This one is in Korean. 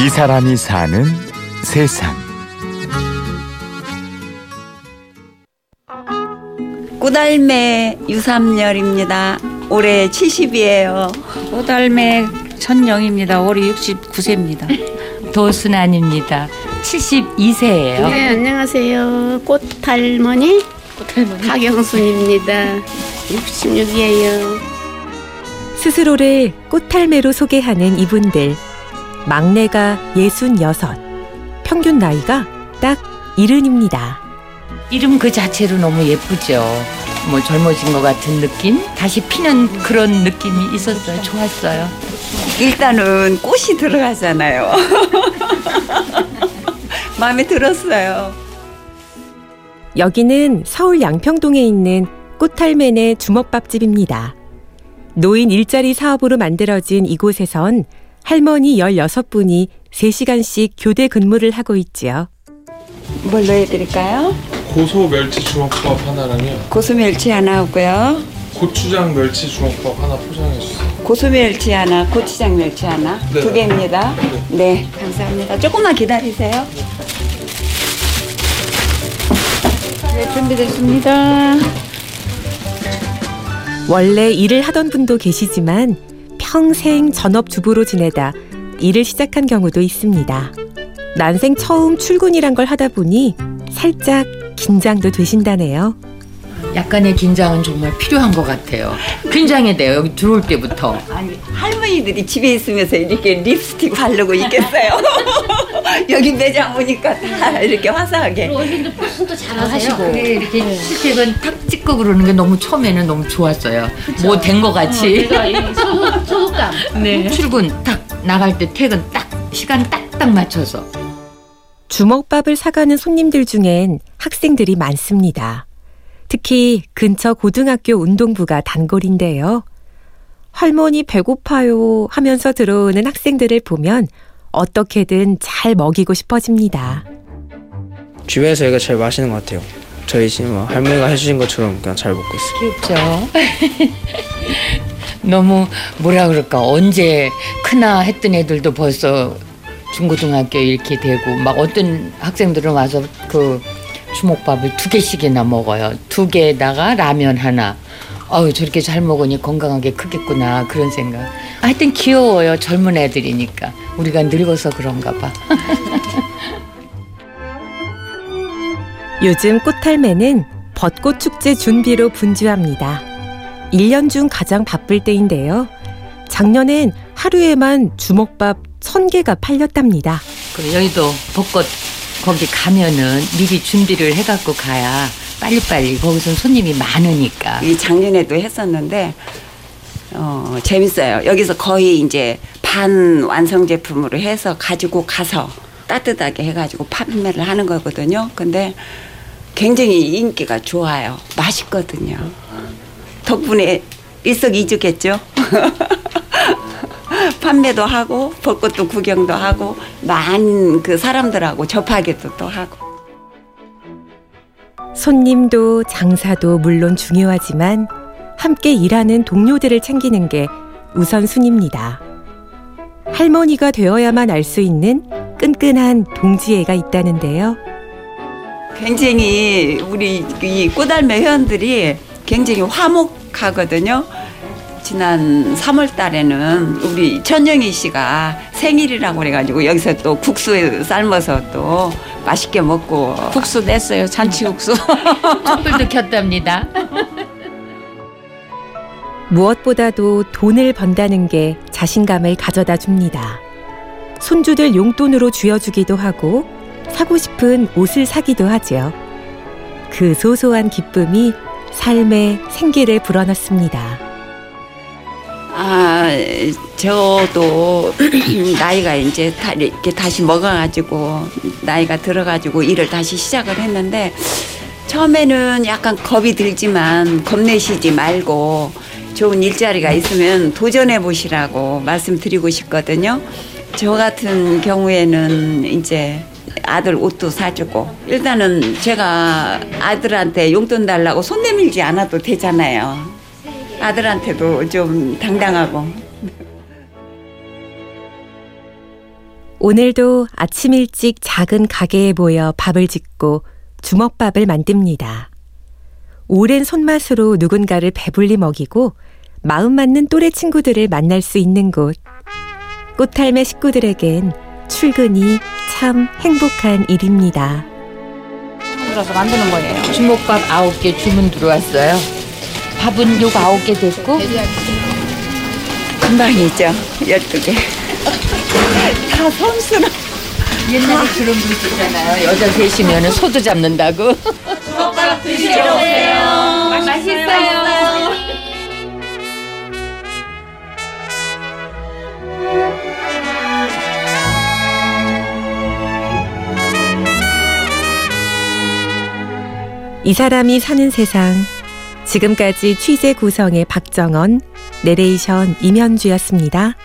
이 사람이 사는 세상. 꽃알매 유삼열입니다. 올해 70이에요. 꽃알매 천영입니다. 올해 69세입니다. 도순안입니다. 72세예요. 네, 안녕하세요. 꽃할머니, 꽃할머니. 박영순입니다. 66이에요. 스스로를 꽃할매로 소개하는 이분들. 막내가 66, 평균 나이가 딱 이른입니다. 이름 그 자체로 너무 예쁘죠. 뭐 젊어진 것 같은 느낌? 다시 피는 그런 느낌이 있었어요. 좋았어요. 일단은 꽃이 들어가잖아요. 마음에 들었어요. 여기는 서울 양평동에 있는 꽃할매네 주먹밥집입니다. 노인 일자리 사업으로 만들어진 이곳에선 할머니 16분이 3시간씩 교대 근무를 하고 있지요. 뭘로 해드릴까요? 고소 멸치 주먹밥 하나랑요. 고수멸치 하나 하고요. 고추장 멸치 주먹밥 하나 포장해 주세요. 고수멸치 하나, 고추장 멸치 하나. 네. 두 개입니다. 네, 감사합니다. 조금만 기다리세요. 네, 준비됐습니다. 원래 일을 하던 분도 계시지만 평생 전업주부로 지내다 일을 시작한 경우도 있습니다. 난생 처음 출근이란 걸 하다 보니 살짝 긴장도 되신다네요. 약간의 긴장은 정말 필요한 것 같아요. 긴장이 돼요. 여기 들어올 때부터. 아니, 할머니들이 집에 있으면서 이렇게 립스틱 바르고 있겠어요. 여기 매장 오니까 다 이렇게 화사하게. 어른들 포스도 잘하세요. 근데 이렇게 실책은 탁 찍고 그러는 게 너무 처음에는 너무 좋았어요. 뭐된거 같이. 내 소속감. 네. 출근 딱 나갈 때 퇴근 딱 시간 딱딱 맞춰서. 주먹밥을 사가는 손님들 중엔 학생들이 많습니다. 특히 근처 고등학교 운동부가 단골인데요. 할머니 배고파요 하면서 들어오는 학생들을 보면 어떻게든 잘 먹이고 싶어집니다. 주변에서 여기가 제일 맛있는 것 같아요. 저희 지금 뭐 할머니가 해주신 것처럼 그냥 잘 먹고 있어요. 귀엽죠. 너무 뭐라 그럴까 언제 크나 했던 애들도 벌써 중고등학교 이렇게 되고 막 어떤 학생들은 와서 그 주먹밥을 두 개씩이나 먹어요. 두 개에다가 라면 하나. 어우 저렇게 잘 먹으니 건강하게 크겠구나 그런 생각. 하여튼 귀여워요 젊은 애들이니까 우리가 늙어서 그런가 봐. 요즘 꽃할매는 벚꽃 축제 준비로 분주합니다. 1년 중 가장 바쁠 때인데요. 작년엔 하루에만 주먹밥 1000개가 팔렸답니다. 그리고 여기도 벚꽃 거기 가면은 미리 준비를 해갖고 가야 빨리빨리 거기서 손님이 많으니까. 이 작년에도 했었는데 어, 재밌어요. 여기서 거의 이제 반 완성 제품으로 해서 가지고 가서 따뜻하게 해가지고 판매를 하는 거거든요. 근데 굉장히 인기가 좋아요. 맛있거든요. 덕분에 일석이조겠죠. 판매도 하고 벚꽃도 구경도 하고 많은 그 사람들하고 접하기도 또 하고. 손님도 장사도 물론 중요하지만 함께 일하는 동료들을 챙기는 게 우선순위입니다. 할머니가 되어야만 알 수 있는 끈끈한 동지애가 있다는데요. 굉장히 우리 이 꽃알매 회원들이 굉장히 화목하거든요. 지난 3월 달에는 우리 천영희 씨가 생일이라고 그래가지고 여기서 또 국수 삶아서 또 맛있게 먹고 국수 냈어요. 잔치국수. 촛불도 켰답니다. 무엇보다도 돈을 번다는 게 자신감을 가져다 줍니다. 손주들 용돈으로 쥐어주기도 하고 사고 싶은 옷을 사기도 하죠. 그 소소한 기쁨이 삶의 생기를 불어넣습니다. 아 저도 나이가 이제 다 이렇게 다시 먹어가지고 나이가 들어가지고 일을 다시 시작을 했는데 처음에는 약간 겁이 들지만 겁내시지 말고 좋은 일자리가 있으면 도전해 보시라고 말씀드리고 싶거든요. 저 같은 경우에는 이제 아들 옷도 사주고 일단은 제가 아들한테 용돈 달라고 손 내밀지 않아도 되잖아요. 아들한테도 좀 당당하고 오늘도 아침 일찍 작은 가게에 모여 밥을 짓고 주먹밥을 만듭니다. 오랜 손맛으로 누군가를 배불리 먹이고 마음 맞는 또래 친구들을 만날 수 있는 곳. 꽃할매 식구들에겐 출근이 참 행복한 일입니다. 들어서 만드는 거예요. 주먹밥 아홉 개 주문 들어왔어요. 밥은 요거 아홉 개 됐고 금방이죠. 12개. 다 선수로. 옛날에 그런 거 있었잖아요. 여자 셋이면 소도 잡는다고. 이 사람이 사는 세상. 지금까지 취재 구성의 박정원, 내레이션 임현주였습니다.